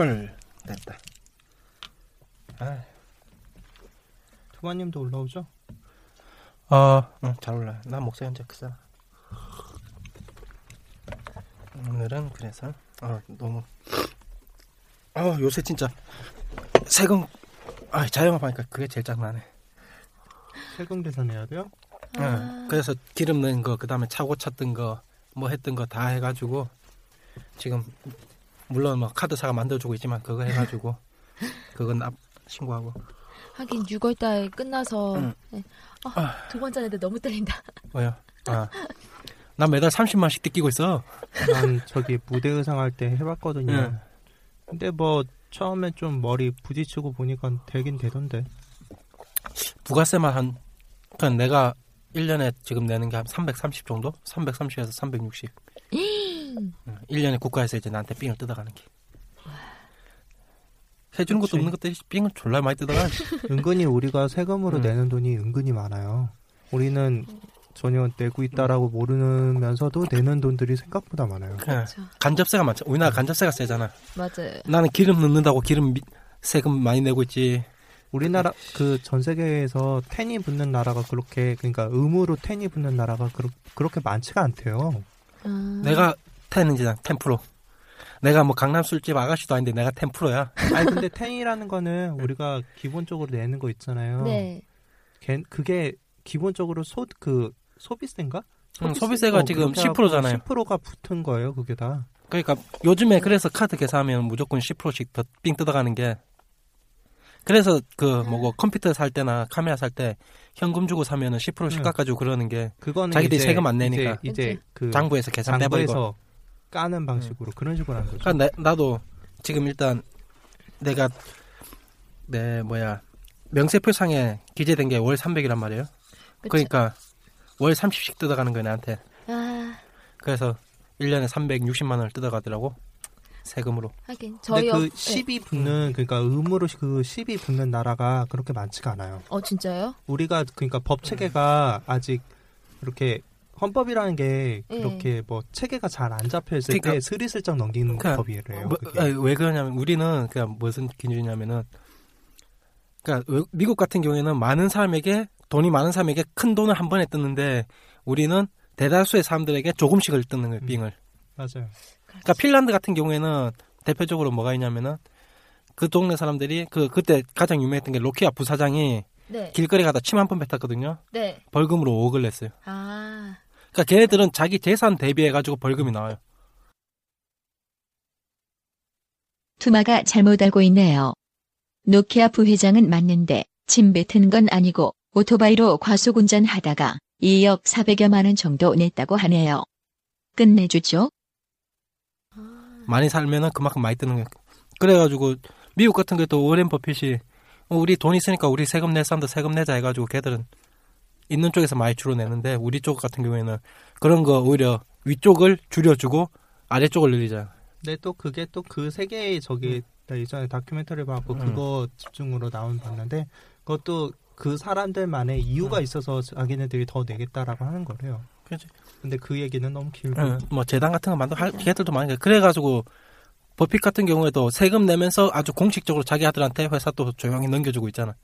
콜 됐다. 아, 투마님도 올라오죠? 어, 응, 잘 올라. 나 목소리 현재 크잖아. 오늘은 그래서 어 너무 어 요새 진짜 세금 아 자영업 하니까 그게 제일 짱나네. 세금 계산해야 돼요? 응, 그래서 기름 넣은 거 그 다음에 차고 찼던 거 뭐 했던 거 다 해가지고 지금 물론 뭐 카드사가 만들어주고 있지만 그거 해가지고 그건 납 신고하고 하긴 6월달 끝나서 응. 네. 아, 두 번째 인데 너무 떨린다. 뭐야? 아, 난 매달 30만씩 뜯기고 있어. 난 저기 무대 의상 할 때 해봤거든요. 응. 근데 뭐 처음에 좀 머리 부딪히고 보니까 되긴 되던데. 부가세만 한, 그냥 내가 1년에 지금 내는 게 한 330 정도? 330에서 360. 응, 1년에 국가에서 이제 나한테 삥을 뜯어가는 게. 해주는 것도 그치. 없는 것도 삥을 졸라 많이 뜯어가. 은근히 우리가 세금으로 응. 내는 돈이 은근히 많아요. 우리는 전혀 내고 있다라고 모르면서도 내는 돈들이 생각보다 많아요. 그렇죠. 간접세가 많죠. 우리나라 간접세가 세잖아. 맞아요. 나는 기름 넣는다고 기름 미- 세금 많이 내고 있지. 우리나라 그 전 세계에서 텐이 붙는 나라가 그렇게 그러니까 의무로 텐이 붙는 나라가 그렇, 그렇게 많지가 않대요. 아, 내가 텐이잖아, 10%. 내가 뭐 강남 술집 아가씨도 아닌데 내가 10%야. 아니 근데 텐이라는 거는 우리가 기본적으로 내는 거 있잖아요. 네. 걔- 그게 기본적으로 소 그 소비세인가? 응, 소비세 가 지금 10%잖아요. 10%가 붙은 거예요, 그게 다. 그러니까 요즘에 그래서 카드 계산하면 무조건 10%씩 더 삥 뜯어가는 게 그래서 그 뭐고 컴퓨터 살 때나 카메라 살 때 현금 주고 사면은 10%씩 응. 깎아주고 그러는 게 그거는 자기들이 이제- 세금 안 내니까. 이제, 이제 그 장부에서 계산 빼버리고. 까는 방식으로 그런 식으로 하는 거죠. 그러니까 내- 나도 지금 일단 내가 내 뭐야 명세표상에 기재된 게 월 300이란 말이에요. 그쵸. 그러니까 월 30씩 뜯어가는 거야 나한테. 아, 그래서 1년에 360만 원을 뜯어가더라고. 세금으로. 하긴 근데 저희 그 업- 10이 붙는 그러니까 의무로 그 10이 붙는 나라가 그렇게 많지가 않아요. 어 진짜요? 우리가 그러니까 법 체계가 아직 이렇게 헌법이라는 게 예. 그렇게 뭐 체계가 잘 안 잡혀 있을 그러니까- 때 스리슬쩍 넘기는 그러니까 법이래요. 뭐. 아니, 왜 그러냐면 우리는 그냥 무슨 기준이냐면은 그러니까 외- 미국 같은 경우에는 많은 사람에게 돈이 많은 사람에게 큰 돈을 한 번에 뜯는데 우리는 대다수의 사람들에게 조금씩을 뜯는 거예요, 음. 빙을. 맞아요. 그러니까 핀란드 같은 경우에는 대표적으로 뭐가 있냐면은 그 동네 사람들이 그 그때 가장 유명했던 게 로키아 부사장이 네. 길거리 가다 침 한 번 뱉었거든요. 네. 벌금으로 5억을 냈어요. 아. 그러니까 걔네들은 자기 재산 대비해 가지고 벌금이 나와요. 투마가 잘못 알고 있네요. 노키아 부회장은 맞는데 침 뱉은 건 아니고 오토바이로 과속 운전하다가 2억 400여만 원 정도 냈다고 하네요. 끝내주죠. 아. 많이 살면은 그만큼 많이 뜨는 거예요. 그래가지고 미국 같은 경우도 오렌 버핏이 어, 우리 돈 있으니까 우리 세금 낼 사람도 세금 내자 해가지고 걔들은 있는 쪽에서 많이 주로 내는데 우리 쪽 같은 경우에는 그런 거 오히려 위쪽을 줄여주고 아래쪽을 늘리자. 근데 또 그게 또 그 세계의 저기 나 예전에 다큐멘터리 봐갖고 음. 그거 집중으로 나온 봤는데 그것도 그 사람들만의 이유가 음. 있어서 자기네들이 더 내겠다라고 하는 거래요. 그렇지. 근데 그 얘기는 너무 길고 응, 뭐 재단 같은 거 만들 할 걔들도 많이 돼. 그래가지고 버핏 같은 경우에도 세금 내면서 아주 공식적으로 자기 아들한테 회사 또 조용히 넘겨주고 있잖아.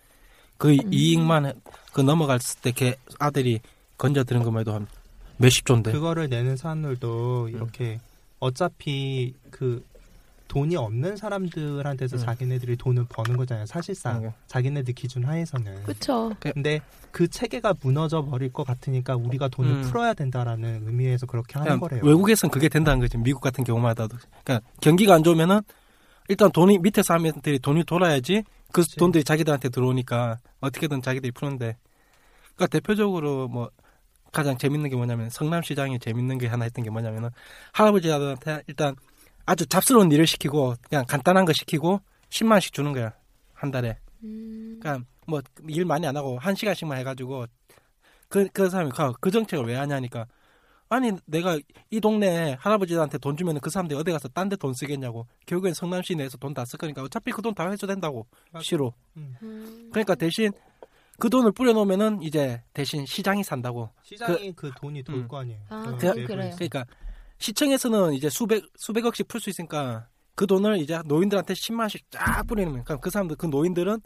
그 음. 이익만 해- 그 넘어갔을 때걔 아들이 건져드는 것만 해도 한 몇십 조인데. 그거를 내는 음. 사람들도 이렇게 어차피 그 돈이 없는 사람들한테서 음. 자기네들이 돈을 버는 거잖아요. 사실상 응. 자기네들 기준 하에서는. 그쵸. 근데 그 체계가 무너져 버릴 것 같으니까 우리가 돈을 음. 풀어야 된다라는 의미에서 그렇게 하는 거래요. 외국에선 그게 된다는 거지. 미국 같은 경우마다도. 그러니까 경기가 안 좋으면은 일단 돈이 밑에 사람들이 돈이 돌아야지 그 그치. 돈들이 자기들한테 들어오니까 어떻게든 자기들이 푸는데. 그러니까 대표적으로 뭐 가장 재밌는 게 뭐냐면 성남시장이 재밌는 게 하나 했던 게 뭐냐면은 할아버지한테 일단 아주 잡스러운 일을 시키고 그냥 간단한 거 시키고 10만 원씩 주는 거야 한 달에. 음. 그러니까 뭐 일 많이 안 하고 한 시간씩만 해가지고 그 그 사람이 그, 그 정책을 왜 하냐니까 아니 내가 이 동네 할아버지한테 돈 주면 그 사람들이 어디 가서 딴 데 돈 쓰겠냐고 결국엔 성남시 내에서 돈 다 쓸 거니까 어차피 그 돈 다 회수된다고 맞아. 시로 음. 그러니까 대신 그 돈을 뿌려놓으면은 이제 대신 시장이 산다고 시장이 그, 돈이 돌 음. 거 아니에요. 아, 그. 그래요. 그러니까 시청에서는 이제 수백 수백억씩 풀 수 있으니까 그 돈을 이제 노인들한테 10만 원씩 쫙 뿌리는 거예요. 그러니까 그 사람들 그 노인들은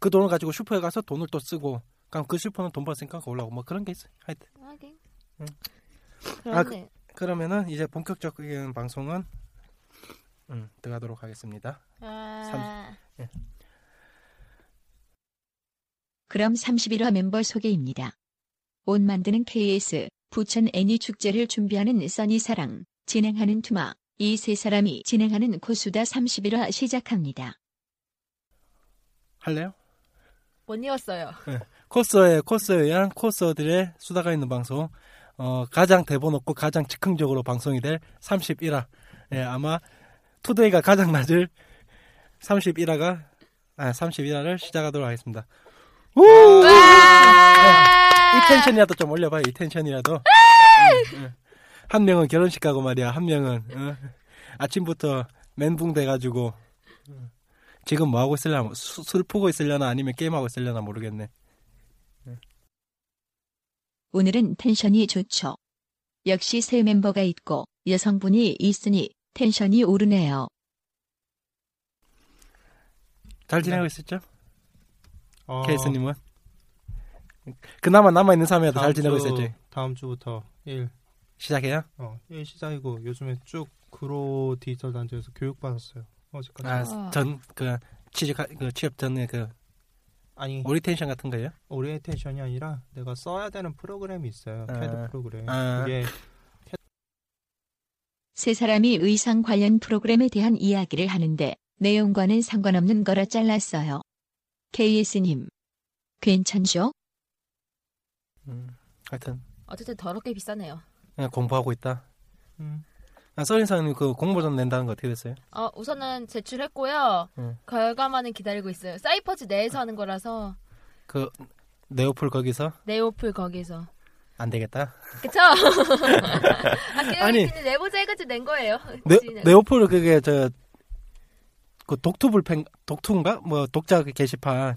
그 돈을 가지고 슈퍼에 가서 돈을 또 쓰고 그럼 그 슈퍼는 돈 벌었으니까 올라고 뭐 그런 게 있어요. 하여튼 하긴. 응. 그렇네. 아, 그- 그러면은 이제 본격적인 방송은 음, 들어가도록 하겠습니다. 아, 그럼 31화 멤버 소개입니다. 옷 만드는 KS, 부천 애니 축제를 준비하는 써니사랑, 진행하는 투마, 이 세 사람이 진행하는 코수다 31화 시작합니다. 할래요? 못 이었어요. 코스에 코스에 의한 코스들의 수다가 있는 방송. 어, 가장 대본 없고 가장 즉흥적으로 방송이 될 31화. 예, 아마 투데이가 가장 낮을 31화가 아, 31화를 시작하도록 하겠습니다. 우! 네, 이 텐션이라도 좀 올려봐요. 이 텐션이라도. 음, 음. 한 명은 결혼식 가고 말이야. 한 명은 어, 아침부터 멘붕 돼가지고 음. 지금 뭐 하고 있을려나 수- 술 푸고 있을려나 아니면 게임 하고 있을려나 모르겠네. 오늘은 텐션이 좋죠. 역시 새 멤버가 있고 여성분이 있으니 텐션이 오르네요. 잘 네. 지내고 있었죠? 어, 케이스님은? 그나마 남아있는 사람이라도 잘 다음 지내고 주- 있었지? 다음 주부터 일, 시작해요? 어, 일 시작이고 요즘에 쭉 구로 디지털 단지에서 교육 받았어요. 어제까지. 아, 전, 그, 취직, 그, 취업 전에 그, 아니 오리텐션 같은 거예요? 오리엔테이션이 아니라 내가 써야 되는 프로그램이 있어요. 아. 캐드 프로그램. 아. 그게 세 사람이 의상 관련 프로그램에 대한 이야기를 하는데 내용과는 상관없는 거라 잘랐어요. KS님, 괜찮죠? 음, 하여튼, 어쨌든 더럽게 비싸네요. 그냥 공부하고 있다. 음, 아, 서인사님 그 공모전 낸다는 거 어떻게 됐어요? 어, 우선은 제출했고요. 응. 결과만은 기다리고 있어요. 사이퍼즈 내에서 하는 거라서 그, 네오플 거기서? 네오플 거기서. 안 되겠다. 그쵸? 아, 아니. 그냥 내보자 해가지고 낸 거예요. 네. 네오플 그게 저, 그 독투 불펜, 독투인가? 뭐, 독자 그 게시판.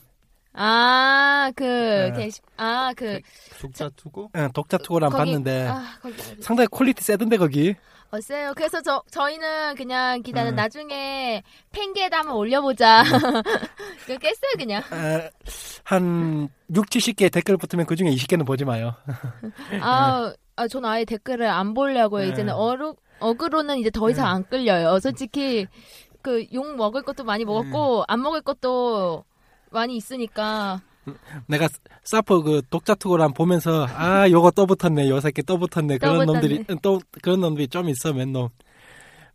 아, 그, 네. 게시, 아, 그, 독자 투고? 응, 독자 투고를 안 거기- 봤는데 아, 거기, 어디- 상당히 quality 세던데 거기. 어, 세요. 그래서 저, 저희는 그냥 기다려, 음. 나중에 팬게에다 한번 올려보자. 그거 깼어요, 그냥. 아, 한 6, 70개 댓글 붙으면 그 중에 20개는 보지 마요. 아, 아, 전 아예 댓글을 안 보려고요. 네. 이제는 어루, 어그로는 이제 더 이상 안 끌려요. 솔직히, 그, 욕 먹을 것도 많이 먹었고, 안 먹을 것도 많이 있으니까. 내가 사퍼 그 독자 투고란 보면서 아 요거 또 붙었네 요 새끼 또 붙었네. 또 그런. 놈들이 또 그런 놈들이 좀 있어 맨놈.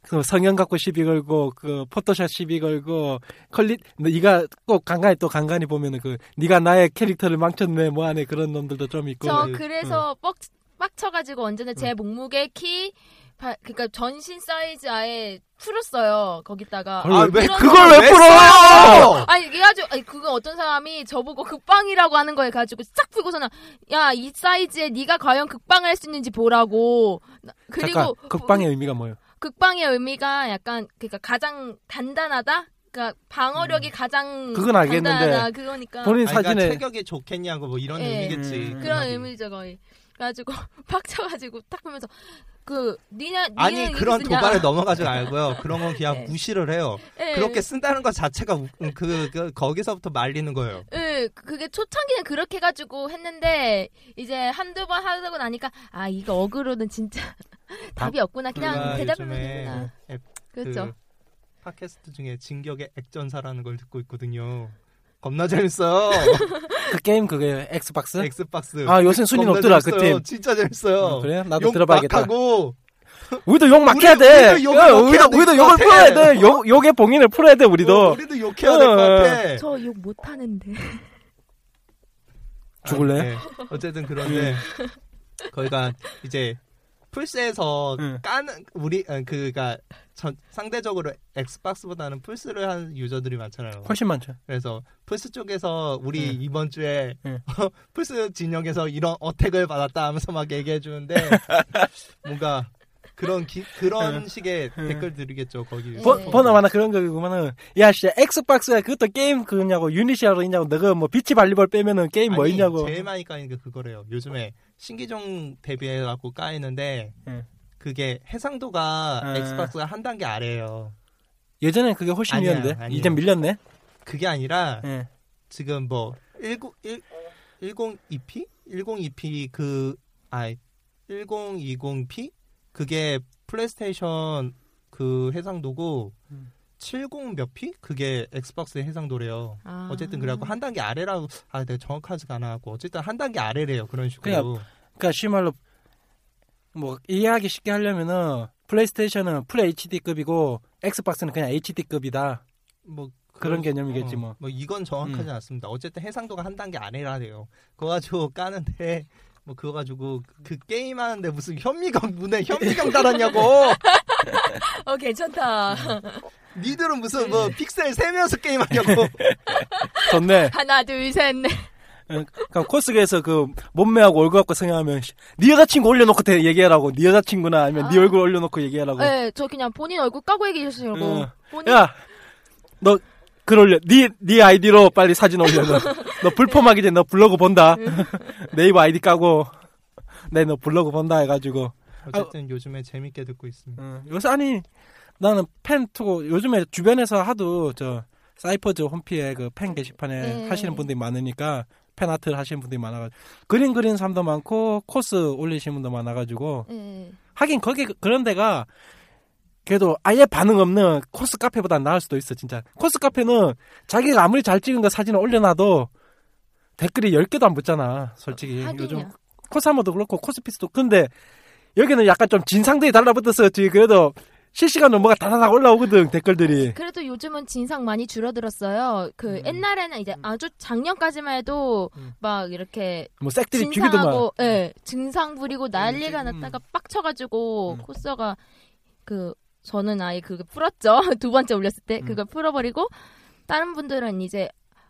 그 성형 갖고 시비 걸고 그 포토샵 시비 걸고 퀄리 네가 꼭 간간히 또 간간히 보면은 그 네가 나의 캐릭터를 망쳤네 뭐하네 그런 놈들도 좀 있고. 저 그- 그래서 뻑, 빡쳐가지고 언제나 제 몸무게 키, 바, 그니까 전신 사이즈 아예 풀었어요. 거기다가. 아, 왜 이런 그걸 거- 왜 풀어? 아니 이게 아주 아니 그거 어떤 사람이 저보고 극방이라고 하는 거에 가지고 싹 풀고서는 야 이 사이즈에 네가 과연 극방을 할 수 있는지 보라고 나- 그리고 잠깐 극방의 의미가 뭐예요? 극방의 의미가 약간 그러니까 가장 단단하다 그러니까 방어력이 가장 음. 그건 알겠는데 단단하다 그거니까 본인 아니, 그러니까 사진에 체격이 좋겠냐고 뭐 이런 예. 의미겠지. 음. 그 그런. 의미죠 거의 그래가지고 팍 쳐가지고 딱 보면서 그 니냐 아니 니는 그런 쓰냐? 도발을 넘어가지 말고요. 그런 건 그냥 네. 무시를 해요. 예. 그렇게 쓴다는 것 자체가 우- 그, 그 거기서부터 말리는 거예요. 예, 그게 초창기는 그렇게 해가지고 했는데 이제 한두 번 하고 나니까 아 이거 어그로는 진짜 답이 없구나 그냥 대답하면 되구나 앱- 그렇죠 그 팟캐스트 중에 진격의 액전사라는 걸 듣고 있거든요. 겁나 재밌어요. 그 게임 그게 엑스박스? 엑스박스. 아 요새 순위 높더라 그 재밌어요. 팀. 진짜 재밌어요. 어, 그래? 나도 욕 들어봐야겠다. 막 하고 우리도 욕 막 해야 돼. 우리도 욕을 야, 막 우리도 욕을 같아. 풀어야 돼. 욕 욕의 봉인을 풀어야 돼 우리도. 어, 우리도 욕해야 될것 어. 같아. 저 욕 못하는데 죽을래? 아, 네. 어쨌든 그런데 거기가 이제 플스에서 응. 까는 우리 어, 그가 전, 상대적으로 엑스박스보다는 플스를 하는 user들이 많잖아요. 훨씬 많죠. 그래서 플스 쪽에서 우리 응. 이번 주에 응. 플스 진영에서 이런 attack을 받았다 하면서 막 얘기해 주는데 뭔가 그런 기, 그런 식의 댓글들이겠죠 거기. 버, 네. 버나마나 그런 거구만은 야 진짜 엑스박스야 그것도 게임 그냐고 유니시아로 있냐고 너가 뭐 비치 발리볼 빼면은 게임 뭐 아니, 있냐고 제일 많이 까이는 게 그거래요. 요즘에 신기종 데뷔해갖고 까이는데 응. 그게 해상도가 아. 엑스박스가 한 단계 아래예요. 예전엔 그게 훨씬 아니야, 아니에요. 이제 밀렸네 그게 아니라 예. 지금 뭐 10, 1, 10EP? 10EP 그, 아, 1020p? 그게 플레이스테이션 그 해상도고, 음. 70몇 P? 그게 엑스박스의 해상도래요. 아. 어쨌든 그래갖고 한 단계 아래라고, 아, 내가 정확하지가 않아갖고, 어쨌든 한 단계 아래래요. 그런 식으로. 그냥 그러니까 쉬운 말로 뭐 이해하기 쉽게 하려면은 플레이스테이션은 full HD급이고 엑스박스는 그냥 HD급이다 뭐, 그런 개념이겠지 어, 뭐. 뭐 이건 정확하지 음. 않습니다. 어쨌든 해상도가 한 단계 아래라래요. 그거 가지고 까는데 뭐 그거 가지고 그 게임 하는데 무슨 현미경 문에 현미경 달았냐고. 어 괜찮다 니들은 무슨 뭐 픽셀 세면서 게임 하냐고. 좋네 하나 둘 셋넷 어, 그러니까 코스계에서 그 몸매하고 얼굴 갖고 성형하면 씨, 네 여자친구 올려놓고 대- 얘기하라고 네 여자친구나 아니면 네 아. 얼굴 올려놓고 얘기하라고 네, 저 그냥 본인 얼굴 까고 얘기해 주시려고 어. 본인 야, 너 글 올려. 네, 네 아이디로 빨리 사진 올려. 너, 너 불펌하기 전에 너 블로그 본다. 네이버 아이디 까고. 네, 너 블로그 본다 해가지고. 어쨌든 요즘에 재밌게 듣고 있습니다. 어, 요새 아니 나는 팬 투고 요즘에 주변에서 하도 저 사이퍼즈 홈피에 그 팬 게시판에 네. 하시는 분들이 많으니까 fan art를 하시는 분들이 많아가지고 그림 그리는 사람도 많고 코스 올리시는 분도 많아가지고 네. 하긴 거기 그런 데가 그래도 아예 반응 없는 코스 카페보다 나을 수도 있어 진짜 코스 카페는 자기가 아무리 잘 찍은 거 사진을 올려놔도 댓글이 10개도 안 붙잖아 솔직히 하긴요. 요즘 코사모도 그렇고 코스피스도 근데 여기는 약간 좀 진상들이 달라붙어서 지금 그래도 실시간으로 뭐가 다다닥 올라오거든 댓글들이 그래도 요즘은 진상 많이 줄어들었어요. 그 음. 옛날에는 이제 아주 작년까지만 해도 음. 막 이렇게 뭐 색들이 죽이더만 진상하고 예 증상 부리고 난리가 음. 났다가 빡쳐가지고 음. 코스가 그 저는 아예 그거 풀었죠. 두 번째 올렸을 때 음. 그걸 풀어버리고 다른 분들은 이제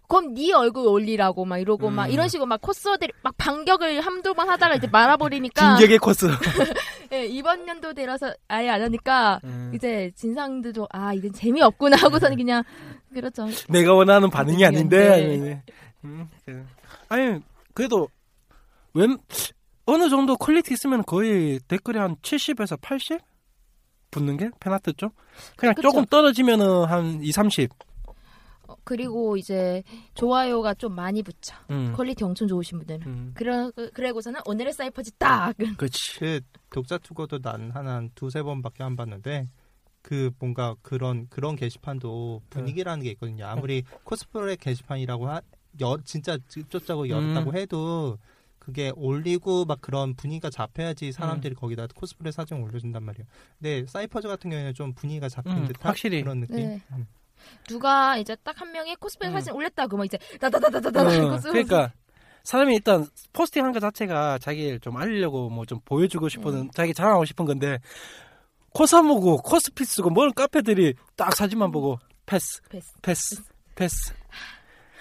그럼 네 얼굴 올리라고 막 이러고 막 음. 이런 식으로 막 코스들이 막 반격을 한두 번 하다가 이제 말아버리니까 진격의 코스 예, 이번 연도 들어서 아예 안 하니까 음. 이제 진상들도 아 이건 재미없구나 하고서는 그냥 그렇죠. 내가 원하는 반응이 아닌데 네. 음, 그- 아니 그래도 웬 어느 정도 quality 있으면 거의 댓글이 한 70에서 80 붙는 게 fan art 쪽 그냥 그쵸. 조금 떨어지면은 한 2, 30. 어, 그리고 이제 좋아요가 좀 많이 붙죠. 음. quality 엄청 좋으신 분들은. 음. 그러, 그래고서는 오늘의 사이퍼즈 딱! 그렇지. 그 독자 투고도 난 한 한 두세 번밖에 안 봤는데 그 뭔가 그런 그런 게시판도 분위기라는 게 있거든요. 아무리 코스프레 게시판이라고 하, 여, 진짜 직접적으로 열었다고 해도 그게 올리고 막 그런 분위기가 잡혀야지 사람들이 거기다 코스프레 사진 올려준단 말이에요. 근데 사이퍼즈 같은 경우에는 좀 분위기가 잡힌 음, 듯한 확실히. 그런 느낌. 네. 음. 누가 이제 딱 한 명이 코스프레 음. 사진 올렸다고 막 이제 다다다다다다 쓰고 그러니까 사람이 일단 포스팅 한것 자체가 자기를 좀 알리려고 뭐 좀 보여주고 싶은 음. 자기 자랑하고 싶은 건데 코사모고 코스피 쓰고 모든 카페들이 딱 사진만 보고 패스 패스. 패스 패스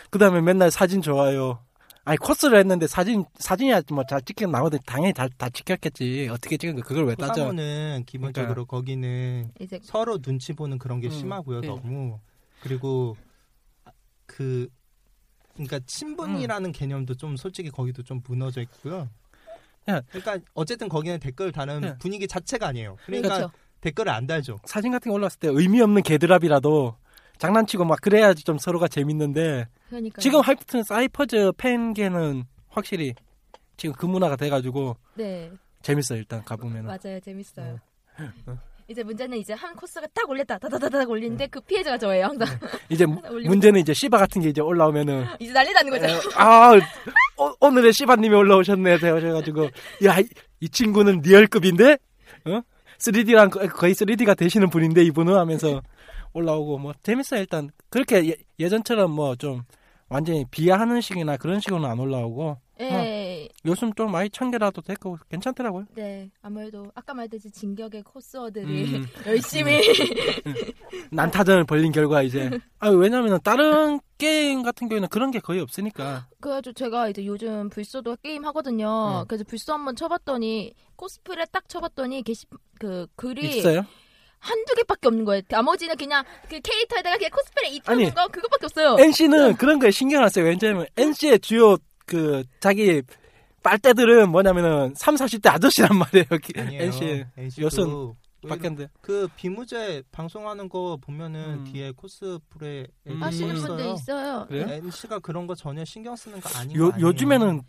그 다음에 맨날 사진 좋아요 아니 코스를 했는데 사진 사진이야 뭐잘 찍혀 나오든 당연히 다, 다 찍혔겠지 어떻게 찍은 거 그걸 왜 따져 코사모는 기본적으로 거기는 이제 서로 눈치 보는 그런 게 음, 심하고요 네. 너무 그리고 그 그러니까 친분이라는 개념도 좀 솔직히 거기도 좀 무너져 있고요. 야. 그러니까 어쨌든 거기는 댓글 다는 야. 분위기 자체가 아니에요. 그러니까 그렇죠. 댓글을 안 달죠. 사진 같은 거 올랐을 때 의미 없는 개드랍이라도 장난치고 막 그래야지 좀 서로가 재밌는데 그러니까 지금 하이프튼 사이퍼즈 팬계는 확실히 지금 그 문화가 돼가지고 네. 재밌어요 일단 가보면은. 맞아요 재밌어요. 어. 이제 문제는 이제 한 코스가 딱 올렸다 다다다닥 올리는데 그 피해자가 저예요 항상. 이제 무- 올리고 문제는 이제 씨바 같은 게 이제 올라오면은 이제 난리 나는 거죠. 아 어, 오늘의 씨바님이 올라오셨네 하셔가지고. 야 이 친구는 리얼급인데? 어? 3D랑 거의 3D가 되시는 분인데 이분은? 하면서 올라오고 뭐 재밌어요 일단 그렇게 예, 예전처럼 뭐 좀 완전히 비하하는 식이나 그런 식으로는 안 올라오고 예, 요즘 좀 많이 청개라도 됐고 괜찮더라고요. 네 아무래도 아까 말했듯이 진격의 코스어들이 음. 열심히 난타전을 벌린 결과 이제 아 왜냐면은 다른 게임 같은 경우에는 그런 게 거의 없으니까 그래가지고 제가 이제 요즘 불소도 게임 하거든요. 음. 그래서 불소 한번 쳐봤더니 코스프레 딱 쳐봤더니 게시 그 글이 있어요. 한두 개밖에 없는 거예요. 나머지는 그냥 그 캐릭터에다가 그냥 코스프레 아니, 은거 그것밖에 없어요. NC는 그런 거에 신경 안 써요. 왜냐면 NC의 주요 그 자기 빨대들은 뭐냐면은 3, 40대 아저씨란 말이에요. 아니에요. NC 오히려 바뀌었는데 그 비무제 방송하는 거 보면은 음. 뒤에 코스프레 음. 하시는 있어요. 분들 있어요. 그래요? NC가 그런 거 전혀 신경 쓰는 거 아니에요. 요, 요즘에는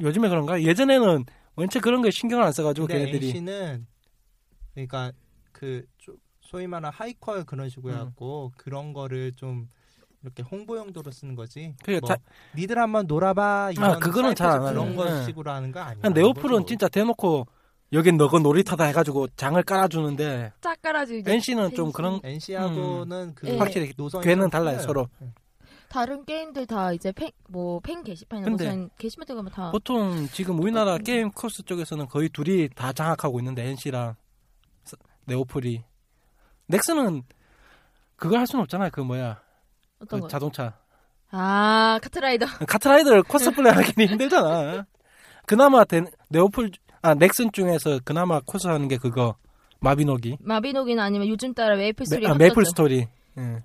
요즘에 그런가? 예전에는 원체 그런 거에 신경을 안 써가지고 걔네들이 NC는 그러니까 그 조- 소위 말하는 하이퀄 그런 식으로 음. 해갖고 그런 거를 좀 이렇게 홍보 용도로 쓰는 거지. 그게 뭐, 자- 니들 한번 놀아봐. 이런 아, 그거는 잘안 사이트에서 그런 하죠. 거 네. 식으로 하는 거 아니에요. 그냥 네오플은 진짜 대놓고 여긴 너거 놀이터다 해가지고 장을 깔아주는데 짝 깔아주고 이제 NC는 좀 그런 NC하고는 그 예. 확실히 노선이 걔는 좀 달라요. 서로. 다른 게임들 다 이제 팬 뭐 팬 게시판이나 무슨 게시판 들어가면 다 보통 지금 우리나라 게임 코스 쪽에서는 거의 둘이 다 장악하고 있는데 NC랑 네오플이 넥슨은 그거 할 수는 없잖아요. 그 뭐야 어떤 그 거? 자동차 아 카트라이더. 카트라이더를 코스플레이 하기는 힘들잖아. 그나마 데, 네오플 아 넥슨 중에서 그나마 코스 하는 게 그거 마비노기 마비노기나 아니면 요즘 따라 메이플 스토리 메, 아. 메이플 스토리. 예.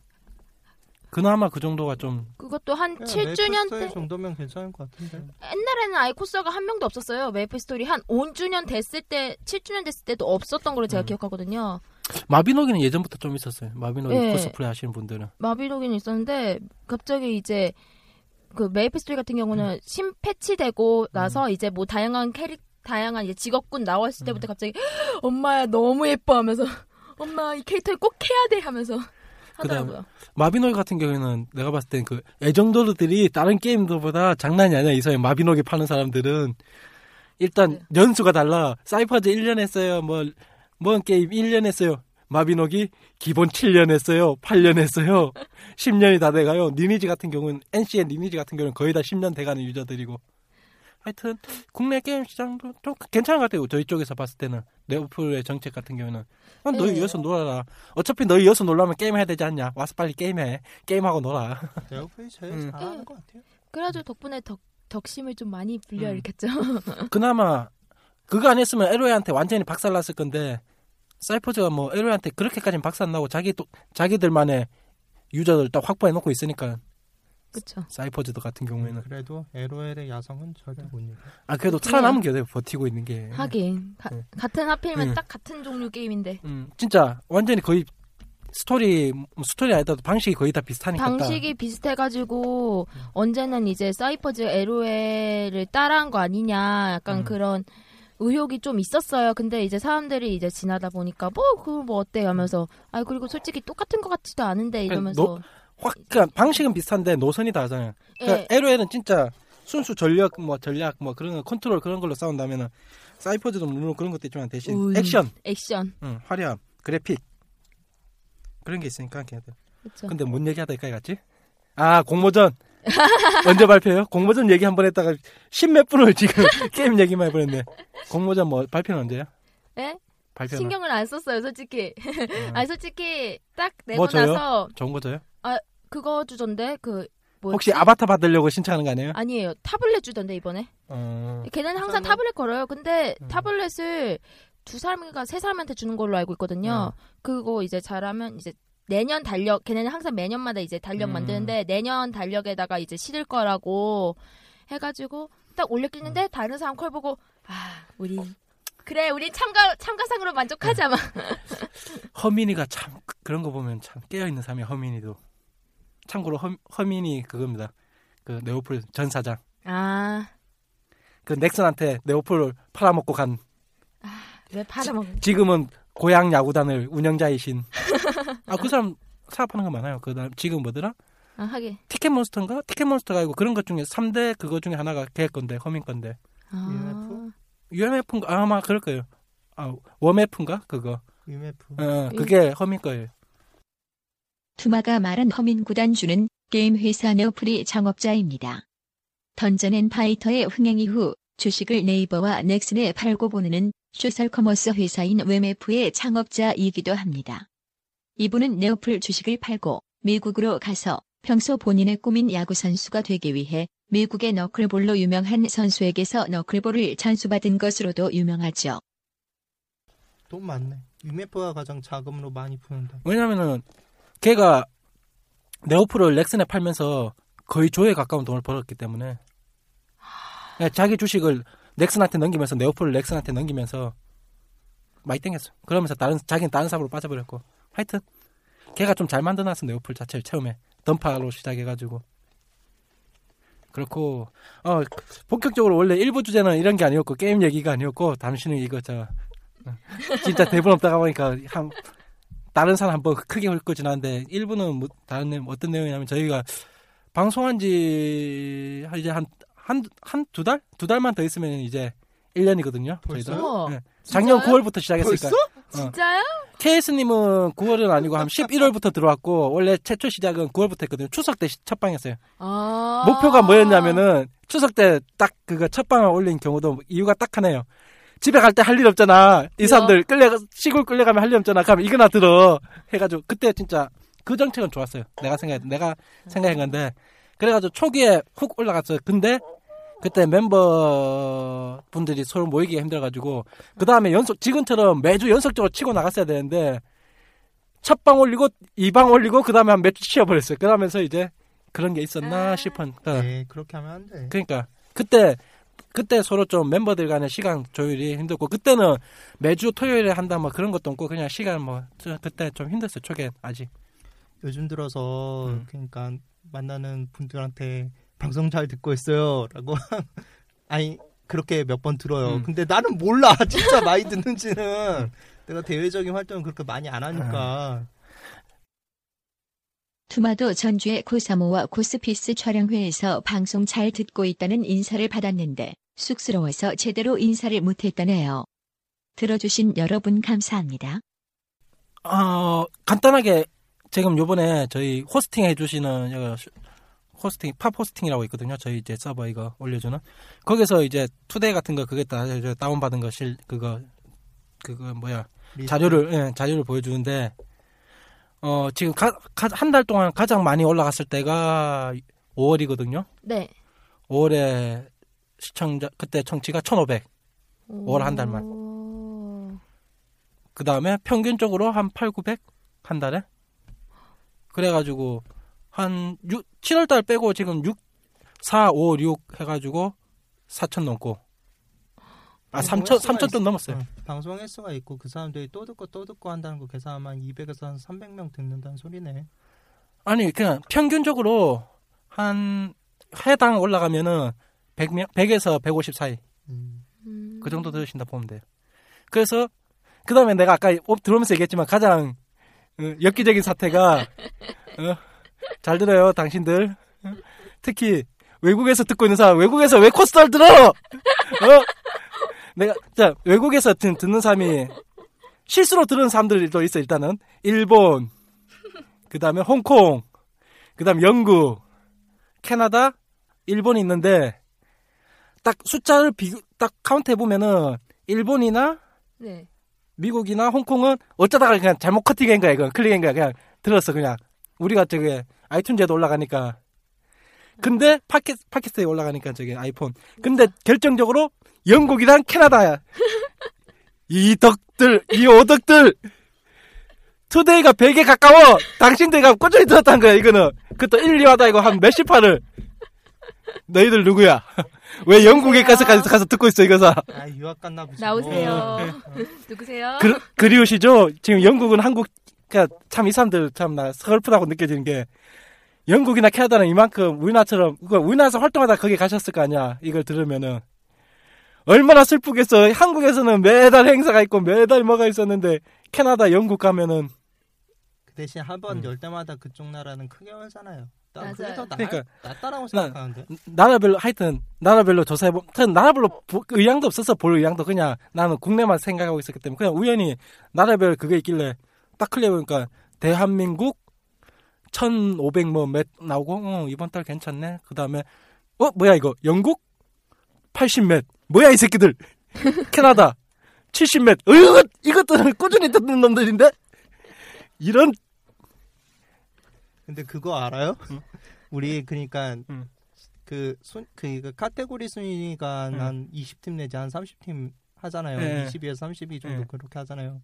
그나마 그 정도가 좀 그것도 한 그냥 7주년 메이플 스토리 때 정도면 괜찮을 것 같은데. 옛날에는 아예 코스가 한 명도 없었어요. 메이플 스토리 한 5주년 됐을 때 7주년 됐을 때도 없었던 걸로 제가 음. 기억하거든요. 마비노기는 예전부터 좀 있었어요. 마비노기 예. 코스프레 하시는 분들은 마비노기는 있었는데 갑자기 이제 그 메이플 스토리 같은 경우는 음. 신 패치되고 나서 이제 뭐 다양한 캐릭 다양한 이제 직업군 나왔을 때부터 음. 갑자기 엄마야 너무 예뻐 하면서 엄마 이 캐릭터를 꼭 해야 돼 하면서 하더라고요. 마비노기 같은 경우에는 내가 봤을 땐 그 애정도들이 다른 게임들보다 장난이 아니야. 이 사람이 마비노기 파는 사람들은 일단 네. 연수가 달라. 사이퍼즈 1년 했어요. 뭐, 뭔 게임 1년 했어요. 마비노기 기본 7년 했어요. 8년 했어요. 10년이 다 돼가요. 리니지 같은 경우는 NC의 리니지 같은 경우는 거의 다 10년 돼가는 유저들이고. 하여튼 국내 게임 시장도 좀 괜찮은 것 같아요. 저희 쪽에서 봤을 때는 네오플의 정책 같은 경우는 아, 너희 네. 이어서 놀아라. 어차피 너희 이어서 놀려면 게임 해야 되지 않냐? 와서 빨리 게임해. 게임하고 놀아. 네오플이 제일 음. 잘하는 것 같아요. 그래가지고 덕분에 덕 덕심을 좀 많이 불려일으켰죠. 그나마 그거 안 했으면 LOA한테 완전히 박살났을 건데 사이퍼즈가 뭐 LOA한테 그렇게까지는 박살 나고 자기 또 자기들만의 유저들 딱 확보해 놓고 있으니까 그쵸. 사이퍼즈도 같은 경우에는 그래도 LOL의 야성은 절대 못 이겨. 아 그래도 살아남은 게 돼요. 버티고 있는 게. 하긴 가- 네. 같은 하필이면 네. 딱 같은 종류 게임인데 음, 진짜 완전히 거의 스토리 뭐 스토리 아니더라도 방식이 거의 다 비슷하니까. 딱. 방식이 비슷해가지고 언제는 이제 사이퍼즈 LOL을 따라한 거 아니냐 약간 음. 그런 의혹이 좀 있었어요. 근데 이제 사람들이 이제 지나다 보니까 뭐 그거 뭐 어때 하면서 아 그리고 솔직히 똑같은 것 같지도 않은데 이러면서 확 그러니까 방식은 비슷한데 노선이 다르잖아요. 그러니까 예. LOL은 진짜 순수 전력 뭐 전략 뭐 그런 거 컨트롤 그런 걸로 싸운다면은 사이퍼즈도 물론 그런 것도 있지만 대신 음. 액션, 액션 응, 화려함, 그래픽 그런 게 있으니까 걔네들. 그쵸. 근데 뭔 얘기하다 여기까지 갔지? 아 공모전 언제 발표해요? 공모전 얘기 한 번 했다가 십몇 분을 지금 게임 얘기만 해버렸네. 공모전 뭐 발표는 언제야? 예? 발표는 신경을 안 썼어요 솔직히. 어, 아 솔직히 딱 내고 뭐? 나서 좋은 거 줘요? 그거 주던데 그 뭐였지? 혹시 아바타 받으려고 신청하는 거 아니에요? 아니에요 타블렛 주던데 이번에. 어, 걔네는 항상 우선은- 타블렛 걸어요. 근데 음. 타블렛을 두 사람인가 세 사람한테 주는 걸로 알고 있거든요. 네. 그거 이제 잘하면 이제 내년 달력 걔네는 항상 매년마다 이제 달력 음. 만드는데 내년 달력에다가 이제 실을 거라고 해가지고 딱 올렸겠는데 음. 다른 사람 콜 보고 아 우리 그래 우리 참가 참가상으로 만족하자 막 허민이가 참 그- 그런 거 보면 참 깨어 있는 사람이야 허민이도. 참고로 허, 허민이 그겁니다. 그 네오폴 전 사장. 아. 그 넥슨한테 네오폴을 팔아먹고 간왜 팔아먹? 지금은 고향 야구단을 운영자이신. 아 그 사람 사업하는 거 많아요. 그다음 지금 뭐더라? 아 하게. 티켓몬스터인가? 티켓몬스터가 아니고 그런 것 중에 3대 그거 중에 하나가 걔 건데 허민 건데. 아. 위메프인가? 아마 그럴 거예요. 아 위메프인가? 그거. 위메프. 어, 그게 허민 거예요. 투마가 말한 허민 구단주는 게임 회사 네오플의 창업자입니다. 던전 앤 파이터의 흥행 이후 주식을 네이버와 넥슨에 팔고 보내는 소셜 커머스 회사인 웹F의 창업자이기도 합니다. 이분은 네오플 주식을 팔고 미국으로 가서 평소 본인의 꿈인 야구 선수가 되기 위해 미국의 너클볼로 유명한 선수에게서 너클볼을 전수받은 것으로도 유명하죠. 돈 많네. UMF가 가장 자금으로 많이 푸는데. 왜냐면은 걔가 네오플을 렉슨에 팔면서 거의 조에 가까운 돈을 벌었기 때문에 그냥 자기 주식을 넥슨한테 넘기면서 네오플을 렉슨한테 넘기면서 많이 땡겼어. 그러면서 다른 자기는 다른 사업으로 빠져버렸고 하여튼 걔가 좀 잘 만들어놨어 네오플 자체를 처음에 던파로 시작해가지고 그렇고 어 본격적으로 원래 일부 주제는 이런 게 아니었고 게임 얘기가 아니었고 당신은 이거 저 어, 진짜 대본 없다가 보니까 한 다른 사람 한번 크게 훑고 지났는데 일부는 뭐 다른 내용 어떤 내용이냐면 저희가 방송한 지 한- 이제 한 한 한 두 달? 두 달만 더 있으면 이제 1년이거든요. 벌써요? 저희도. 네. 작년 진짜요? 9월부터 시작했으니까. 진짜요? KS님은 9월은 아니고 한 11월부터 들어왔고 원래 최초 시작은 9월부터 했거든요. 추석 때 첫 방이었어요. 아. 목표가 뭐였냐면은 추석 때 딱 그거 첫 방을 올린 경우도 이유가 딱 하나예요. 집에 갈 때 할 일 없잖아. 이 사람들 끌려 시골 끌려가면 할 일 없잖아. 그럼 이거나 들어 해가지고 그때 진짜 그 정책은 좋았어요. 내가 생각 내가 생각한 건데 그래가지고 초기에 훅 올라갔어요. 근데 그때 멤버 분들이 서로 모이기가 힘들어가지고 그 다음에 연속 지금처럼 매주 연속적으로 치고 나갔어야 되는데 첫 방 올리고 이 방 올리고 그 다음에 한 몇 주 쉬어버렸어요. 그러면서 이제 그런 게 있었나 아. 싶은. 그러니까 네, 그렇게 하면 안 돼. 그러니까 그때 그때 서로 좀 멤버들 간의 시간 조율이 힘들고 그때는 매주 토요일에 한다 뭐 그런 것도 없고 그냥 시간 뭐 저- 그때 좀 힘들었어요 초기엔 아직 요즘 들어서 음. 그러니까 만나는 분들한테 방송 잘 듣고 있어요라고 아니 그렇게 몇 번 들어요. 음. 근데 나는 몰라 진짜 많이 듣는지는 내가 대외적인 활동을 그렇게 많이 안 하니까 투마도 전주의 코사모와 코스피스 촬영회에서 방송 잘 듣고 있다는 인사를 받았는데 쑥스러워서 제대로 인사를 못했다네요. 들어주신 여러분 감사합니다. 어 간단하게 지금 요번에 저희 호스팅 해주시는 호스팅 팝 호스팅이라고 있거든요 저희 이제 서버 이거 올려주는 거기서 이제 today 같은 거 그게 다 이제 다운 받은 거 실 그거 그거 뭐야 자료를 예, 자료를 보여주는데 어 지금 한 달 동안 가장 많이 올라갔을 때가 5월이거든요. 네. 5월에 시청자 그때 청취가 1,500. 월한 달만. 오. 그 다음에 평균적으로 한 8, 900 한 달에. 그래가지고 한 6, 7월달 빼고 지금 6, 4, 5, 6 해가지고 4천 넘고 아 3천 3천 좀 넘었어요. 어, 방송 횟수가 있고 그 사람들이 또 듣고 또 듣고 한다는 거 계산하면 200에서 한 300명 듣는다는 소리네. 아니 그냥 평균적으로 한 해당 올라가면은 100명 100에서 150 사이 음. 음. 그 정도 들으신다 보면 돼요. 그래서 그 다음에 내가 아까 들어오면서 얘기했지만 가장 어, 엽기적인 사태가 어, 잘 들어요 당신들 어? 특히 외국에서 듣고 있는 사람 외국에서 왜 코수다를 들어? 어? 내가 자 외국에서 듣, 듣는 사람이 실수로 들은 사람들도 있어 일단은 일본 그 다음에 홍콩 그 다음 영국 캐나다 일본이 있는데 딱 숫자를 비교 딱 카운트 해보면은 일본이나 네. 미국이나 홍콩은 어쩌다가 그냥 잘못 커팅한 거야 이거 클릭한 거야 그냥 들었어 그냥 우리가 저기 아이튠즈에도 올라가니까. 근데 팟캐, 팟캐스트에 올라가니까 저기 아이폰. 근데 결정적으로 영국이랑 캐나다야 이 덕들 이 오덕들. 투데이가 100에 가까워. 당신들가 꾸준히 들었다는 거야 이거는. 그것도 1, 2화다 이거. 한 몇십 화를. 너희들 누구야? 왜 영국에 가서 가서, 가서 듣고 있어 이거사 아 유학 갔나 보지. 나오세요. 뭐. 누구세요? 그, 그리우시죠? 지금 영국은 한국, 그니까 참 이 사람들 참 나 서글프다고 느껴지는 게 영국이나 캐나다는 이만큼 우리나라처럼, 그거 우리나라에서 활동하다 거기 가셨을 거 아니야. 이걸 들으면은. 얼마나 슬프겠어. 한국에서는 매달 행사가 있고 매달 뭐가 있었는데 캐나다, 영국 가면은 그 대신 한번 음. 열 때마다 그쪽 나라는 크게 그게 맞아요. 더 나, 그러니까 낫다라고 난- 생각하는데. 나라별로 하여튼 나라별로 조사해보 면 나라별로 보- 그 의향도 없었어 볼 의향도 그냥 나는 국내만 생각하고 있었기 때문에 그냥 우연히 나라별 그게 있길래 딱 클릭해보니까 대한민국 1500뭐몇 나오고 어, 이번 달 괜찮네 그 다음에 어 뭐야 이거 영국 80몇 뭐야 이 새끼들 캐나다 70몇 어, 이것 이것들은 꾸준히 듣는 놈들인데 이런 근데 그거 알아요? 우리 그러니까 음. 그, 순, 그, 그 카테고리 순위가 음. 한 20팀 내지 한 30팀 하잖아요. 네. 20에서 32 정도 네. 그렇게 하잖아요.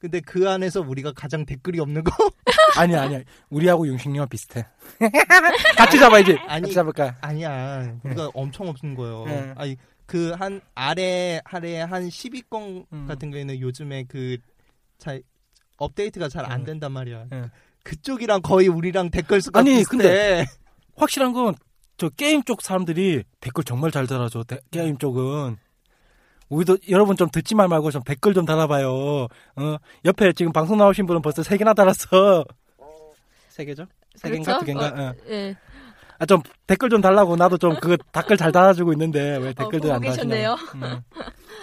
근데 그 안에서 우리가 가장 댓글이 없는 거? 아니야 아니야 우리하고 용식님과 비슷해 같이 잡아야지 아니, 같이 잡을까 아니야. 우리가 엄청 없는 거예요. 네. 아니 그 한 아래 아래 한 10위권 음. 같은 경우에는 요즘에 그 잘 업데이트가 잘안 음. 된단 말이야. 네. 그쪽이랑 거의 우리랑 댓글 수가 아니, 비슷해. 근데 확실한 건 저 게임 쪽 사람들이 댓글 정말 잘 달아줘. 데- 게임 쪽은. 우리도 여러분 좀 듣지 말 말고 좀 댓글 좀 달아봐요. 어 옆에 지금 방송 나오신 분은 벌써 세 개나 달았어. 세 개죠? 세 개인가 두 개인가? 어, 어. 예. 아 좀 댓글 좀 달라고 나도 좀 그 댓글 잘 달아주고 있는데 왜 댓글들 보고 안. 달시냐? 음.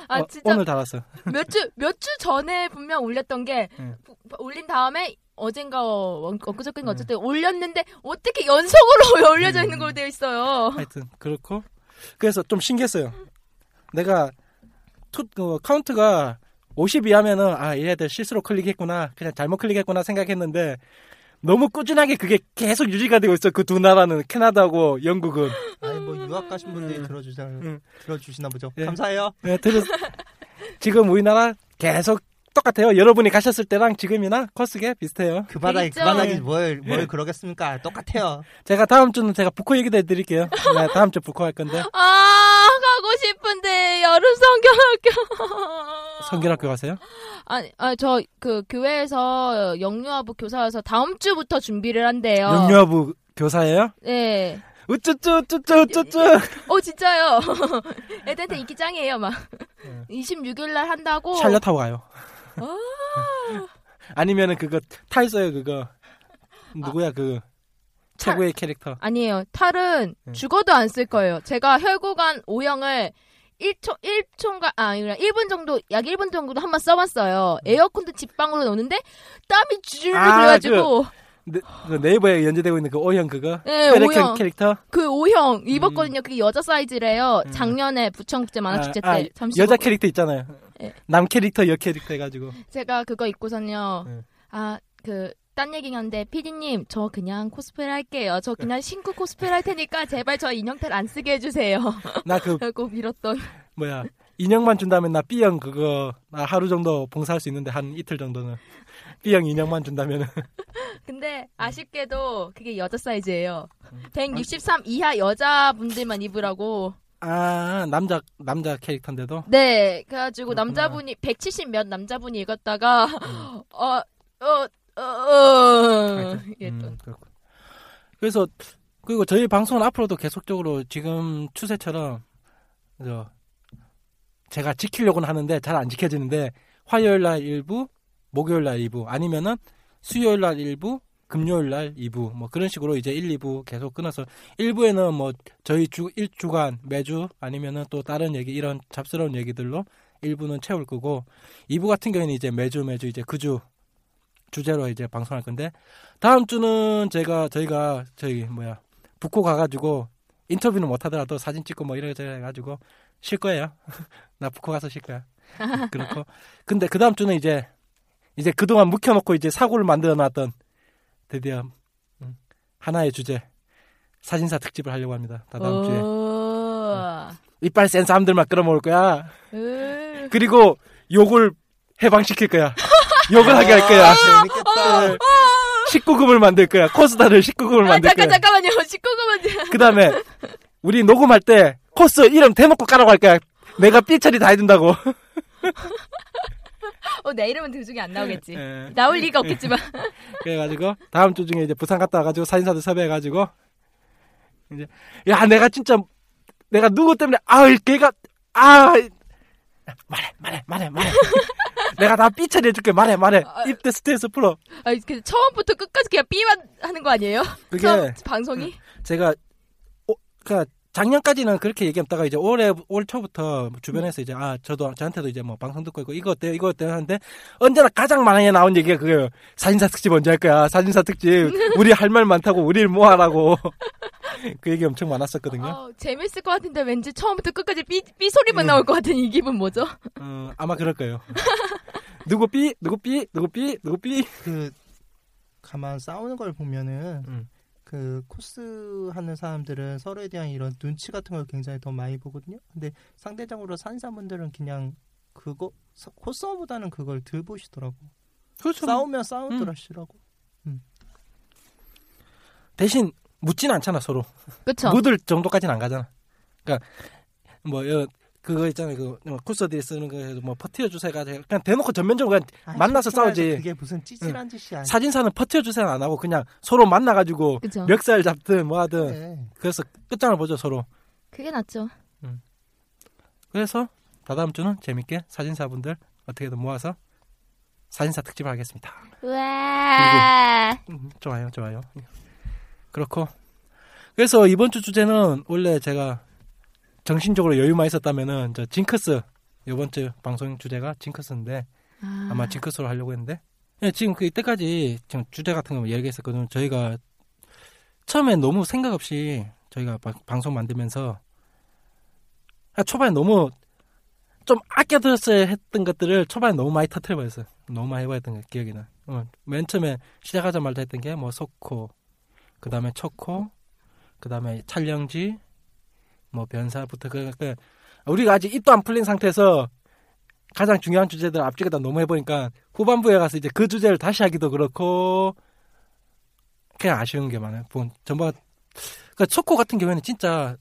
아 어, 진짜 오늘 달았어. 몇 주 몇 주 전에 분명 올렸던 게 응. 부- 올린 다음에 어젠가 어, 엊그저께인가 응. 어쨌든 올렸는데 어떻게 연속으로 올려져 있는 음. 걸로 되어 있어요. 하여튼 그렇고 그래서 좀 신기했어요. 내가 투, 그 카운트가 50 이 하면은 아 얘네들 실수로 클릭했구나 그냥 잘못 클릭했구나 생각했는데 너무 꾸준하게 그게 계속 유지가 되고 있어 그 두 나라는 캐나다하고 영국은 아니 뭐 유학 가신 분들이 음. 들어주자 음. 들어주시나 보죠. 예. 감사해요. 네, 들으, 지금 우리나라 계속 똑같아요. 여러분이 가셨을 때랑 지금이나 코스계 비슷해요. 그 바닥에 재밌죠? 그만하기 뭘, 뭘 예. 그러겠습니까? 똑같아요. 제가 다음 주는 제가 북코 얘기도 해드릴게요. 네, 다음 주 북코 할 건데 아 가고 싶은데 여름 성경학교. 성결학교 가세요? 아니, 아, 저, 그, 교회에서 영유아부 교사여서 다음 주부터 준비를 한대요. 영유아부 교사예요? 네. 우쭈쭈 우쭈쭈 우쭈쭈 어, 진짜요. 애들한테 인기 짱이에요, 막. 네. 26일 날 한다고. 샬럿 타고 가요. 아. 아니면은 그거 탈 있어요 그거 누구야 그 최고의 캐릭터 아니에요. 탈은 네. 죽어도 안 쓸 거예요. 제가 혈구간 O형을 1초, 1초인가, 아, 아니라 1분 정도, 약 1분 정도 한 번 써봤어요. 에어컨도 집방으로 넣는데 땀이 음. 아, 그래가지고, 네, 그 네 이버에 연재되고 있는 그 O형 그거 네, O형. 캐릭터 그 O형 입었거든요. 그게 여자 사이즈래요. 음. 작년에 부천국제 만화축제 때. 아, 아, 잠시 여자 캐릭터 있잖아요 예. 남 캐릭터 여 캐릭터 해가지고 제가 그거 입고선요. 네. 아, 그, 딴 얘기긴 한데, 피디님, 저 그냥 코스프레 할게요. 저 그냥 신고 코스프레 할 테니까 제발 저 인형탈 안 쓰게 해주세요. 나그 라고 밀었던. 뭐야 인형만 준다면 나 B형 그거 나 하루 정도 봉사할 수 있는데 한 이틀 정도는 B형 인형만 준다면 은 근데 아쉽게도 그게 여자 사이즈예요. 음. 163 이하 여자분들만 입으라고. 아 남자 남자 캐릭터인데도 네, 그래가지고 그렇구나. 남자분이 170 몇 남자분이 읽었다가 음. 어, 어, 어, 어. 이게 또 음, 그렇군. 그래서 그리고 저희 방송은 앞으로도 계속적으로 지금 추세처럼 저 제가 지키려고는 하는데 잘 안 지켜지는데 화요일 날 일부, 목요일 날 2부 아니면은 수요일 날 1부, 금요일 날 2부 뭐 그런 식으로 이제 1, 2부 계속 끊어서 1부에는 뭐 저희 주 1주간 매주 아니면은 또 다른 얘기 이런 잡스러운 얘기들로 1부는 채울 거고 2부 같은 경우에는 이제 매주 매주 이제 그 주 주제로 이제 방송할 건데 다음 주는 제가 저희가 저희 뭐야 북코 가가지고 인터뷰는 못 하더라도 사진 찍고 뭐 이래저래 해가지고 쉴 거예요. 나 북코 가서 쉴 거야. 그렇고 근데 그 다음 주는 이제 이제 그동안 묵혀놓고 이제 사고를 만들어놨던 드디어 음, 하나의 주제 사진사 특집을 하려고 합니다. 다 다음 주에 오. 이빨 센 사람들만 끌어모을 거야. 으. 그리고 욕을 해방시킬 거야. 욕을 하게 할 거야. 재밌겠다. 19금을 만들 거야. 코스다를 19금을 아, 만들 잠깐 거야. 잠깐만요. 19금은 그 다음에 우리 녹음할 때 코스 이름 대놓고 까라고 할 거야. 내가 삐 처리 다 해준다고. 어, 내 이름은 그 중에 안 나오겠지. 예. 나올 리가 없겠지만. 그래가지고 다음 주 중에 이제 부산 갔다 와가지고 사진사들 섭외해가지고 이제 야 내가 진짜 내가 누구 때문에 아 걔가 아 말해 말해 말해 말해. 내가 다삐 처리해줄게. 말해 말해. 입대 스트레스 풀어. 아니, 그 처음부터 끝까지 그냥 삐만 하는 거 아니에요? 그게 방송이? 제가 오, 그 작년까지는 그렇게 얘기했다가 이제 올해 올 초부터 주변에서 이제 아 저도 저한테도 이제 뭐 방송 듣고 있고 이거 어때요 이거 어때요 하는데 언제나 가장 많이 나온 얘기가 그거예요 사진사 특집 언제 할 거야? 사진사 특집. 우리 할 말 많다고 우리를 뭐 하라고. 그 얘기 엄청 많았었거든요. 어, 재밌을 것 같은데 왠지 처음부터 끝까지 삐, 삐 소리만 음. 나올 것 같은 이 기분 뭐죠? 어, 아마 그럴 거예요. 누구 삐? 누구 삐? 누구 삐? 누구 삐? 그 가만 싸우는 걸 보면은 음. 그 코스 하는 사람들은 서로에 대한 이런 눈치 같은 걸 굉장히 더 많이 보거든요. 근데 상대적으로 산사분들은 그냥 그거 서- 코스보다는 그걸 덜 보시더라고. 그렇죠 싸우면 싸우더라시라고. 대신 묻지는 않잖아 서로 그쵸? 묻을 정도까지는 안 가잖아. 그러니까 뭐 여, 그거 있잖아요. 그 코스들이 쓰는 거뭐 퍼트려 주세요가 그냥 대놓고 전면적으로 그냥 아이, 만나서 싸우지. 그게 무슨 찌질한 짓이야. 사진사는 퍼트려 주세요 안 하고 그냥 서로 만나 가지고 그쵸? 멱살 잡든 뭐 하든 그래. 그래서 끝장을 보죠 서로. 그게 낫죠. 그래서 다다음 주는 재밌게 사진사분들 어떻게든 모아서 사진사 특집을 하겠습니다. 와. 음, 좋아요, 좋아요. 그렇고 그래서 이번 주 주제는 원래 제가 정신적으로 여유만 있었다면은 저 징크스 이번 주 방송 주제가 징크스인데 아, 아마 징크스로 하려고 했는데 예, 지금 그 이때까지 지금 주제 같은 거 얘기했었거든요. 저희가 처음에 너무 생각 없이 저희가 바- 방송 만들면서 아, 초반에 너무 좀 아껴들었어야 했던 것들을 초반에 너무 많이 터트려버렸어요. 너무 많이 해버렸던 게 기억이 나. 어, 맨 처음에 시작하자마자 했던 게 뭐 소코, 그 다음에 초코, 그 다음에 촬영지, 뭐 변사부터 그, 그 우리가 아직 입도 안 풀린 상태에서 가장 중요한 주제들 앞쪽에다 너무 해보니까 후반부에 가서 이제 그 주제를 다시 하기도 그렇고 그냥 아쉬운 게 많아요. 본 전부 그러니까 초코 같은 경우에는 진짜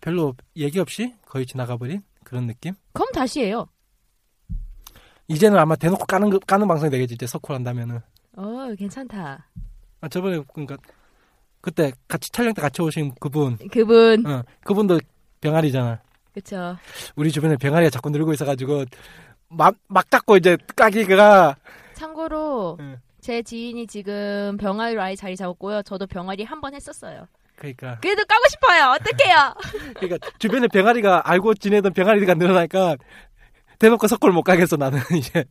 별로 얘기 없이 거의 지나가 버린 그런 느낌. 그럼 다시 해요. 이제는 아마 대놓고 까는 거- 까는 방송이 되겠지 이제 석코 한다면은. 어, 괜찮다. 아, 저번에 그러니까 그때 같이 촬영 때 같이 오신 그분, 그분, 어, 그분도 병아리잖아. 그쵸. 우리 주변에 병아리가 자꾸 늘고 있어가지고 막, 막 깎고 이제 까기가 참고로, 응. 제 지인이 지금 병아리로 아예 자리 잡았고요. 저도 병아리 한 번 했었어요. 그러니까 그래도 까고 싶어요. 어떡해요? 그러니까 주변에 병아리가 알고 지내던 병아리가 늘어나니까 대놓고 석골 못 가겠어 나는 이제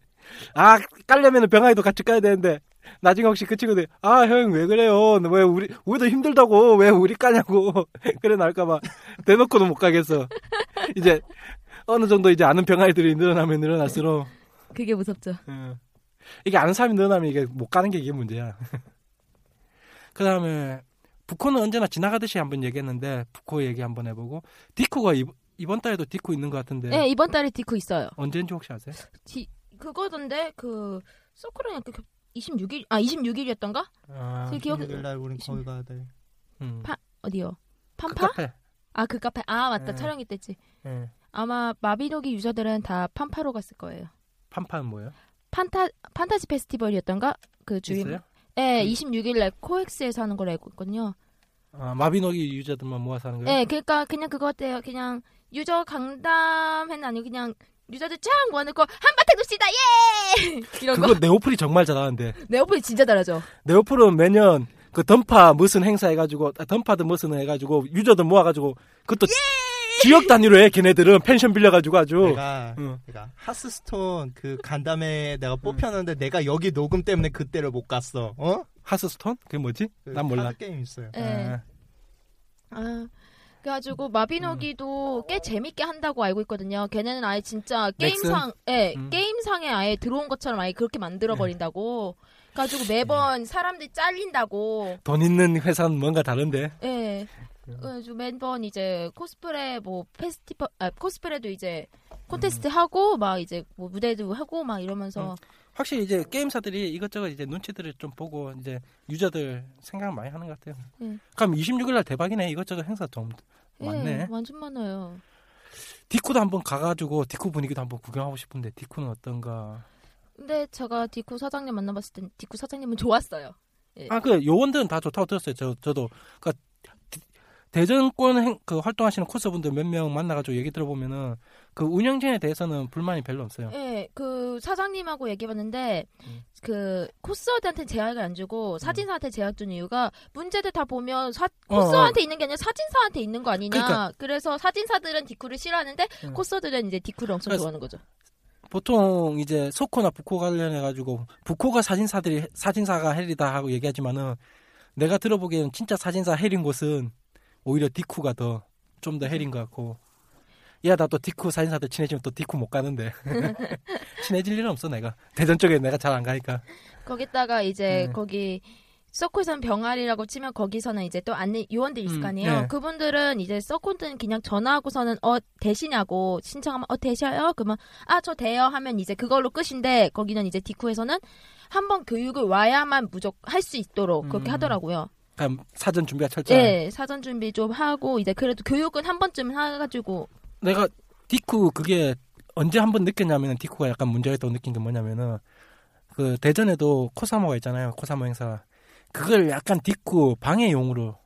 아 깔려면은 병아리도 같이 까야 되는데 나중에 혹시 그 친구들 아 형 왜 그래요 왜 우리 우리도 힘들다고 왜 우리 까냐고 그래 나올까봐 대놓고도 못 가겠어 이제 어느 정도 이제 아는 병아리들이 늘어나면 늘어날수록 그게 무섭죠. 어. 이게 아는 사람이 늘어나면 이게 못 가는 게 이게 문제야. 그 다음에 북코는 언제나 지나가듯이 한번 얘기했는데 북코 얘기 한번 해보고 디코가 이- 이번 달에도 디코 있는 것 같은데 네, 이번 달에 디코 있어요. 언제인지 혹시 아세요? 디, 그거던데 그 서클은 그 26일 아 26일이었던가? 아, 제 기억 16일 날 우린 거기 가야 돼. 음. 파- 어디요? 그 판파? 카페. 아 그 카페 아 맞다 네. 촬영 이 때지. 예. 아마 마비노기 유저들은 다 판파로 갔을 거예요. 판파는 뭐예요? 판타 판타지 페스티벌이었던가? 그 주임. 있어요? 네, 그- 26일 날 코엑스에서 하는 걸로 알고 있거든요. 아, 마비노기 유저들만 모아서 하는 거예요? 네, 그러니까 그냥 그거 같아요. 그냥 유저 간담회는 아니고 그냥 유저들 쫙 모아놓고 한바탕 놉시다 예 이런 그거 거. 네오플이 정말 잘하는데 네오플이 진짜 잘하죠. 네오플은 매년 그 던파 무슨 행사 해가지고 아, 던파든 무슨 해가지고 유저들 모아가지고 그것도 지역 단위로 해 걔네들은 펜션 빌려가지고 아주 내가 응. 내가 하스스톤 그 간담회 내가 뽑혔는데 내가 여기 녹음 때문에 그때를 못 갔어. 어? 하스스톤? 그게 뭐지? 그 난 몰라. 게임 있어요. 네. 아, 아, 그래가지고 마비노기도 꽤 재밌게 한다고 알고 있거든요. 걔네는 아예 진짜? 게임상, 예, 음. 게임상에 아예 들어온 것처럼 아예 그렇게 만들어 버린다고. 그래가지고 매번 사람들이 잘린다고. 돈 있는 회사는 뭔가 다른데 예. 그래가지고 매번 이제 코스프레 뭐 페스티벌, 아 코스프레도 이제 콘테스트 하고 막 이제 뭐 무대도 하고 막 이러면서 확실히 이제 게임사들이 이것저것 이제 눈치들을 좀 보고 이제 유저들 생각을 많이 하는 것 같아요. 예. 그럼 26일 날 대박이네. 이것저것 행사 좀 예, 많네. 완전 많아요. 디쿠도 한번 가가지고 디쿠 분위기도 한번 구경하고 싶은데 디쿠는 어떤가? 근데 제가 디쿠 사장님 만나봤을 땐 디쿠 사장님은 좋았어요. 아그 요원들은 다 좋다고 들었어요. 저 저도 그 대전권 행, 그 활동하시는 코스분들 몇 명 만나가지고 얘기 들어보면은 그 운영진에 대해서는 불만이 별로 없어요. 예, 그 사장님하고 얘기해봤는데 음. 그 코스어들한테 제약을 안 주고 사진사한테 제약 준 이유가 문제들 다 보면 사, 어, 어. 코스어한테 있는 게 아니라 사진사한테 있는 거 아니냐. 그러니까. 그래서 사진사들은 디쿠를 싫어하는데 음. 코스어들은 이제 디쿠를 엄청 좋아하는 거죠. 보통 이제 소코나 부코 관련해 가지고 부코가 사진사들이 사진사가 헬이다 하고 얘기하지만은 내가 들어보기에는 진짜 사진사 헬인 곳은 오히려 디쿠가 더 좀 더 헬인 것 같고 야 나 또 디쿠 사진사들 친해지면 또 디쿠 못 가는데 친해질 일은 없어 내가 대전 쪽에 내가 잘 안 가니까 거기다가 이제 네. 거기 서코에서는 병아리라고 치면 거기서는 이제 또 안내 요원들 있을 음, 거 아니에요. 네. 그분들은 이제 서코는 그냥 전화하고서는 어 되시냐고 신청하면 어 되셔요? 그러면 아저 돼요 하면 이제 그걸로 끝인데 거기는 이제 디쿠에서는 한번 교육을 와야만 무조건 할 수 있도록 그렇게 음. 하더라고요. 사전 준비가 철저해 네, 사전 준비 좀 하고 이제 그래도 교육은 한 번쯤 해가지고. 내가 디쿠 그게 언제 한 번 느꼈냐면 디쿠가 약간 문제가 있다고 느낀 게 뭐냐면은 그 대전에도 코사모가 있잖아요 코사모 행사. 그걸 약간 디쿠 방해용으로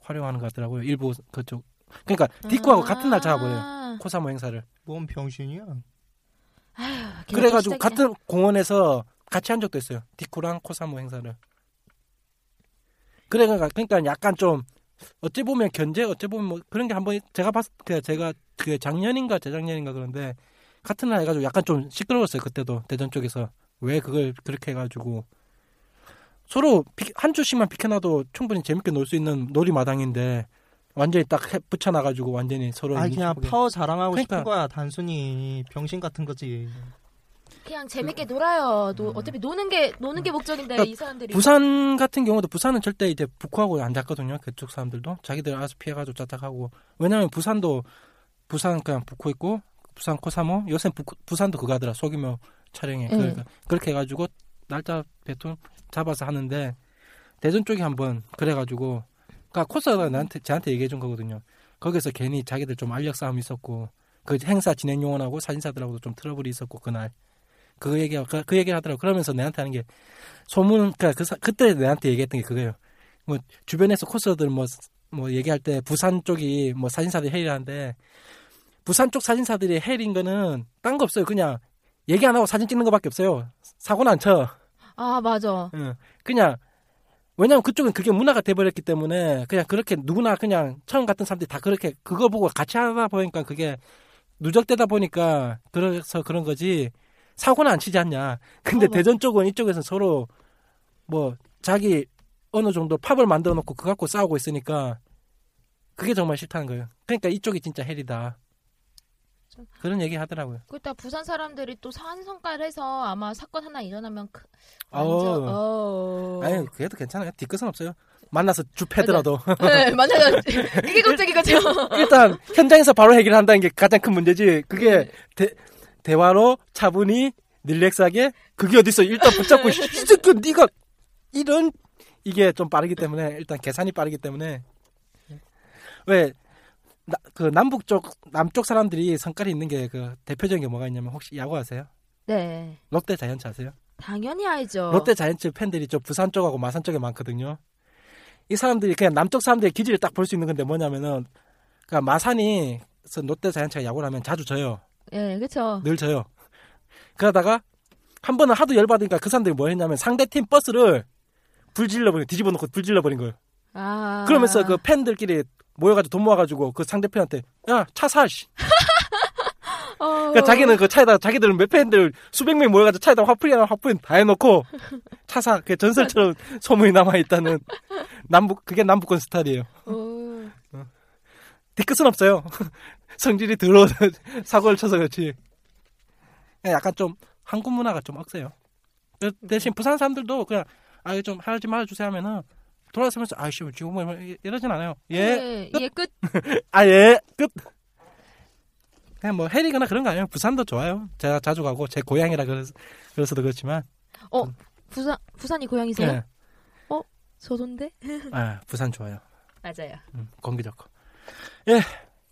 활용하는 것 같더라고요 일부 그쪽. 그러니까 디쿠하고 같은 날 잡아버려요 아, 코사모 행사를. 뭔 병신이야? 또 그래가지고. 같은 공원에서 같이 한 적도 있어요 디쿠랑 코사모 행사를 그래가 그러니까 약간 좀 어찌 보면 견제 어찌 보면 뭐 그런 게 한번 제가 봤을 때 제가 그 작년인가 재작년인가 그런데 같은 날 해가지고 약간 좀 시끄러웠어요 그때도 대전 쪽에서 왜 그걸 그렇게 해가지고 서로 비- 한 주씩만 비켜놔도 충분히 재밌게 놀 수 있는 놀이 마당인데 완전히 딱 해- 붙여놔가지고 완전히 서로 아 그냥. 파워 자랑하고 그러니까. 싶은 거야. 단순히 병신 같은 거지. 그냥 재밌게 놀아요. 노, 어차피 노는 게 노는 게 목적인데 음. 그러니까 이 사람들이 부산 같은 경우도 부산은 절대 이제 북하고 안 잡거든요. 그쪽 사람들도 자기들 알아서 피해가지고 짜짝하고 왜냐면 부산도 부산 그냥 북코 있고 부산 코사모 요새 북, 부산도 그거 하더라 소규모 촬영회 응. 그러니까 그렇게 해가지고 날짜 대충 잡아서 하는데 대전 쪽이 한번 그래가지고 그러니까 코스가 나한테 저한테 얘기해 준 거거든요. 거기서 괜히 자기들 좀 알력 싸움 있었고 그 행사 진행 요원하고 사진사들하고도 좀 트러블이 있었고 그날 그 얘기 그, 그 얘기를 하더라고. 그러면서 내한테 하는 게 소문 그러니까 그 사- 그때 내한테 얘기했던 게 그거예요. 뭐 주변에서 코스들 뭐뭐 얘기할 때 부산 쪽이 뭐 사진사들이 헬이라는데 부산 쪽 사진사들이 헬인 거는 딴 거 없어요. 그냥 얘기 안 하고 사진 찍는 거밖에 없어요. 사고는 안 쳐. 아 맞아. 응. 그냥 왜냐면 그쪽은 그게 문화가 돼버렸기 때문에 그냥 그렇게 누구나 그냥 처음 갔던 사람들이 다 그렇게 그거 보고 같이 하다 보니까 그게 누적되다 보니까 그래서 그런 거지 사고는 안 치지 않냐. 근데 어, 뭐. 대전 쪽은 이쪽에서 서로 뭐 자기 어느 정도 팝을 만들어 놓고 그거 갖고 싸우고 있으니까 그게 정말 싫다는 거예요. 그러니까 이쪽이 진짜 헬이다. 그런 얘기 하더라고요. 그다 부산 사람들이 또 산성가를 해서 아마 사건 하나 일어나면 그, 아우. 완전 어. 아니 그래도 괜찮아요. 뒤끝은 없어요. 만나서 주 패더라도 네, 맞아요. 그게 갑자기 그죠? 일단 현장에서 바로 해결한다는 게 가장 큰 문제지. 그게 대, 대화로 차분히 릴렉스하게 그게 어딨어 일단 붙잡고 시새끼 네가 이런 이게 좀 빠르기 때문에 일단 계산이 빠르기 때문에 왜 그 남북 쪽 남쪽 사람들이 성깔이 있는 게 그 대표적인 게 뭐가 있냐면 혹시 야구 아세요? 네. 롯데 자이언츠 아세요? 당연히 알죠. 롯데 자이언츠 팬들이 저 부산 쪽하고 마산 쪽에 많거든요. 이 사람들이 그냥 남쪽 사람들의 기질을 딱 볼 수 있는 건데 뭐냐면은 그러니까 마산이 서 롯데 자이언츠가 야구를 하면 자주 져요. 예, 그렇죠. 늘 져요. 그러다가 한 번은 하도 열받으니까 그 사람들이 뭐 했냐면 상대 팀 버스를 불질러버린 뒤집어 놓고 불질러버린 거예요. 아. 그러면서 그 팬들끼리 모여가지고 돈 모아가지고 그 상대편한테 야 차 사. 씨. 어... 그러니까 자기는 그 차에다 자기들은 몇 팬들 수백 명 모여가지고 차에다 화풀이나 화풀이 다 해놓고 차 사. 그 전설처럼 소문이 남아 있다는 남북 그게 남북권 스타일이에요. 어... 뒤끝은 없어요. 성질이 더러워 사고를 쳐서 그렇지. 그냥 약간 좀 한국 문화가 좀 억세요. 그 대신 부산 사람들도 그냥 아좀 하지 말아 주세요 하면은 돌아서면서 아이씨 지금 뭐 이러진 않아요. 예, 네, 예, 끝. 아 예, 끝. 그냥 뭐 해리거나 그런 거 아니에요. 부산도 좋아요. 제가 자주 가고 제 고향이라 그래서 그래서도 그렇지만. 어, 부산 부산이 고향이세요? 예, 저도인데. 아 부산 좋아요. 맞아요. 음, 공기 좋고. 예,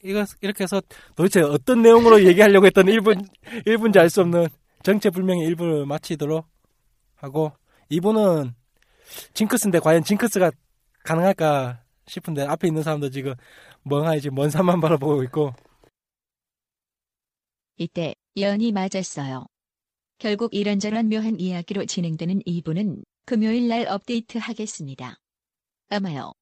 이거 이렇게 해서 도대체 어떤 내용으로 얘기하려고 했던 1분 1분인지 알 수 없는 정체불명의 일부를 마치도록 하고 2부는 징크스인데 과연 징크스가 가능할까 싶은데 앞에 있는 사람도 지금 멍하니 지금 먼 산만 바라보고 있고 이때 연이 맞았어요. 결국 이런저런 묘한 이야기로 진행되는 2부는 금요일 날 업데이트 하겠습니다. 아마요.